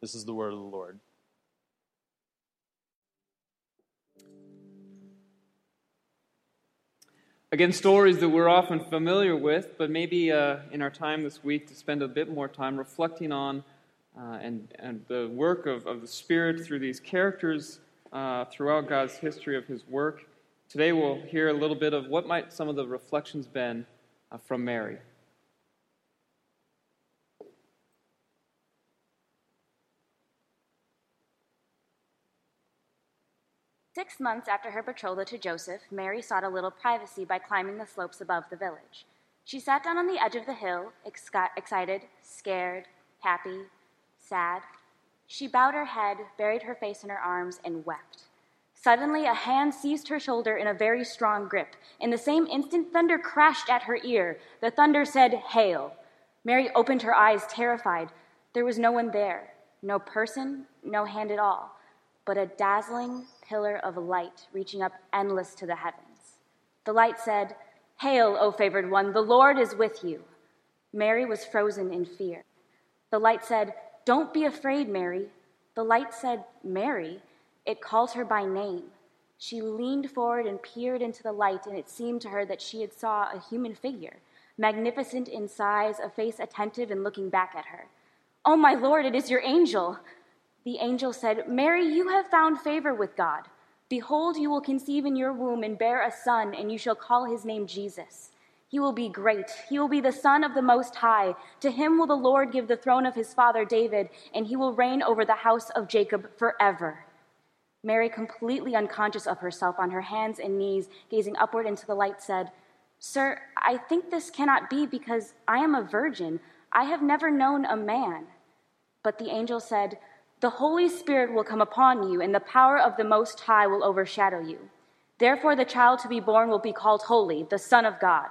This is the word of the Lord. Again, stories that we're often familiar with, but maybe uh, in our time this week to spend a bit more time reflecting on uh, and, and the work of, of the Spirit through these characters uh, throughout God's history of His work. Today we'll hear a little bit of what might some of the reflections been uh, from Mary. Six months after her betrothal to Joseph, Mary sought a little privacy by climbing the slopes above the village. She sat down on the edge of the hill, excited, scared, happy, sad. She bowed her head, buried her face in her arms, and wept. Suddenly, a hand seized her shoulder in a very strong grip. In the same instant, thunder crashed at her ear. The thunder said, Hail. Mary opened her eyes, terrified. There was no one there, no person, no hand at all, but a dazzling, pillar of light reaching up endless to the heavens. The light said, Hail, O favored one, the Lord is with you. Mary was frozen in fear. The light said, Don't be afraid, Mary. The light said, Mary. It called her by name. She leaned forward and peered into the light, and it seemed to her that she had saw a human figure, magnificent in size, a face attentive and looking back at her. Oh, my Lord, it is your angel the angel said, Mary, you have found favor with God. Behold, you will conceive in your womb and bear a son, and you shall call his name Jesus. He will be great. He will be the Son of the Most High. To him will the Lord give the throne of his father David, and he will reign over the house of Jacob forever. Mary, completely unconscious of herself, on her hands and knees, gazing upward into the light, said, Sir, I think this cannot be because I am a virgin. I have never known a man. But the angel said, the Holy Spirit will come upon you, and the power of the Most High will overshadow you. Therefore, the child to be born will be called Holy, the Son of God.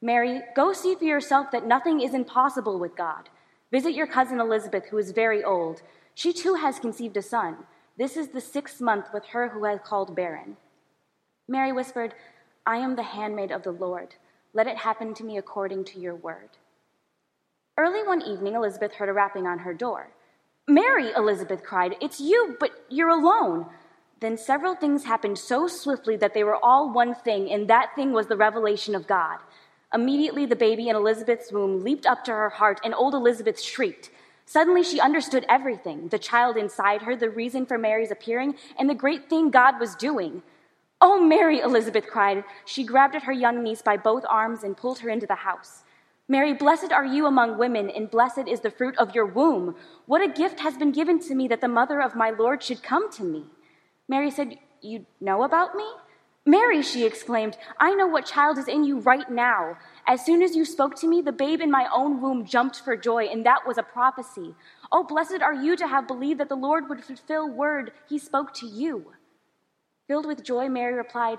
Mary, go see for yourself that nothing is impossible with God. Visit your cousin Elizabeth, who is very old. She too has conceived a son. This is the sixth month with her who has called barren. Mary whispered, I am the handmaid of the Lord. Let it happen to me according to your word. Early one evening, Elizabeth heard a rapping on her door. Mary, Elizabeth cried, it's you, but you're alone. Then several things happened so swiftly that they were all one thing, and that thing was the revelation of God. Immediately, the baby in Elizabeth's womb leaped up to her heart, and old Elizabeth shrieked. Suddenly, she understood everything the child inside her, the reason for Mary's appearing, and the great thing God was doing. Oh, Mary, Elizabeth cried. She grabbed at her young niece by both arms and pulled her into the house. Mary, blessed are you among women, and blessed is the fruit of your womb. What a gift has been given to me that the mother of my Lord should come to me. Mary said, You know about me? Mary, she exclaimed, I know what child is in you right now. As soon as you spoke to me, the babe in my own womb jumped for joy, and that was a prophecy. Oh, blessed are you to have believed that the Lord would fulfill word he spoke to you. Filled with joy, Mary replied,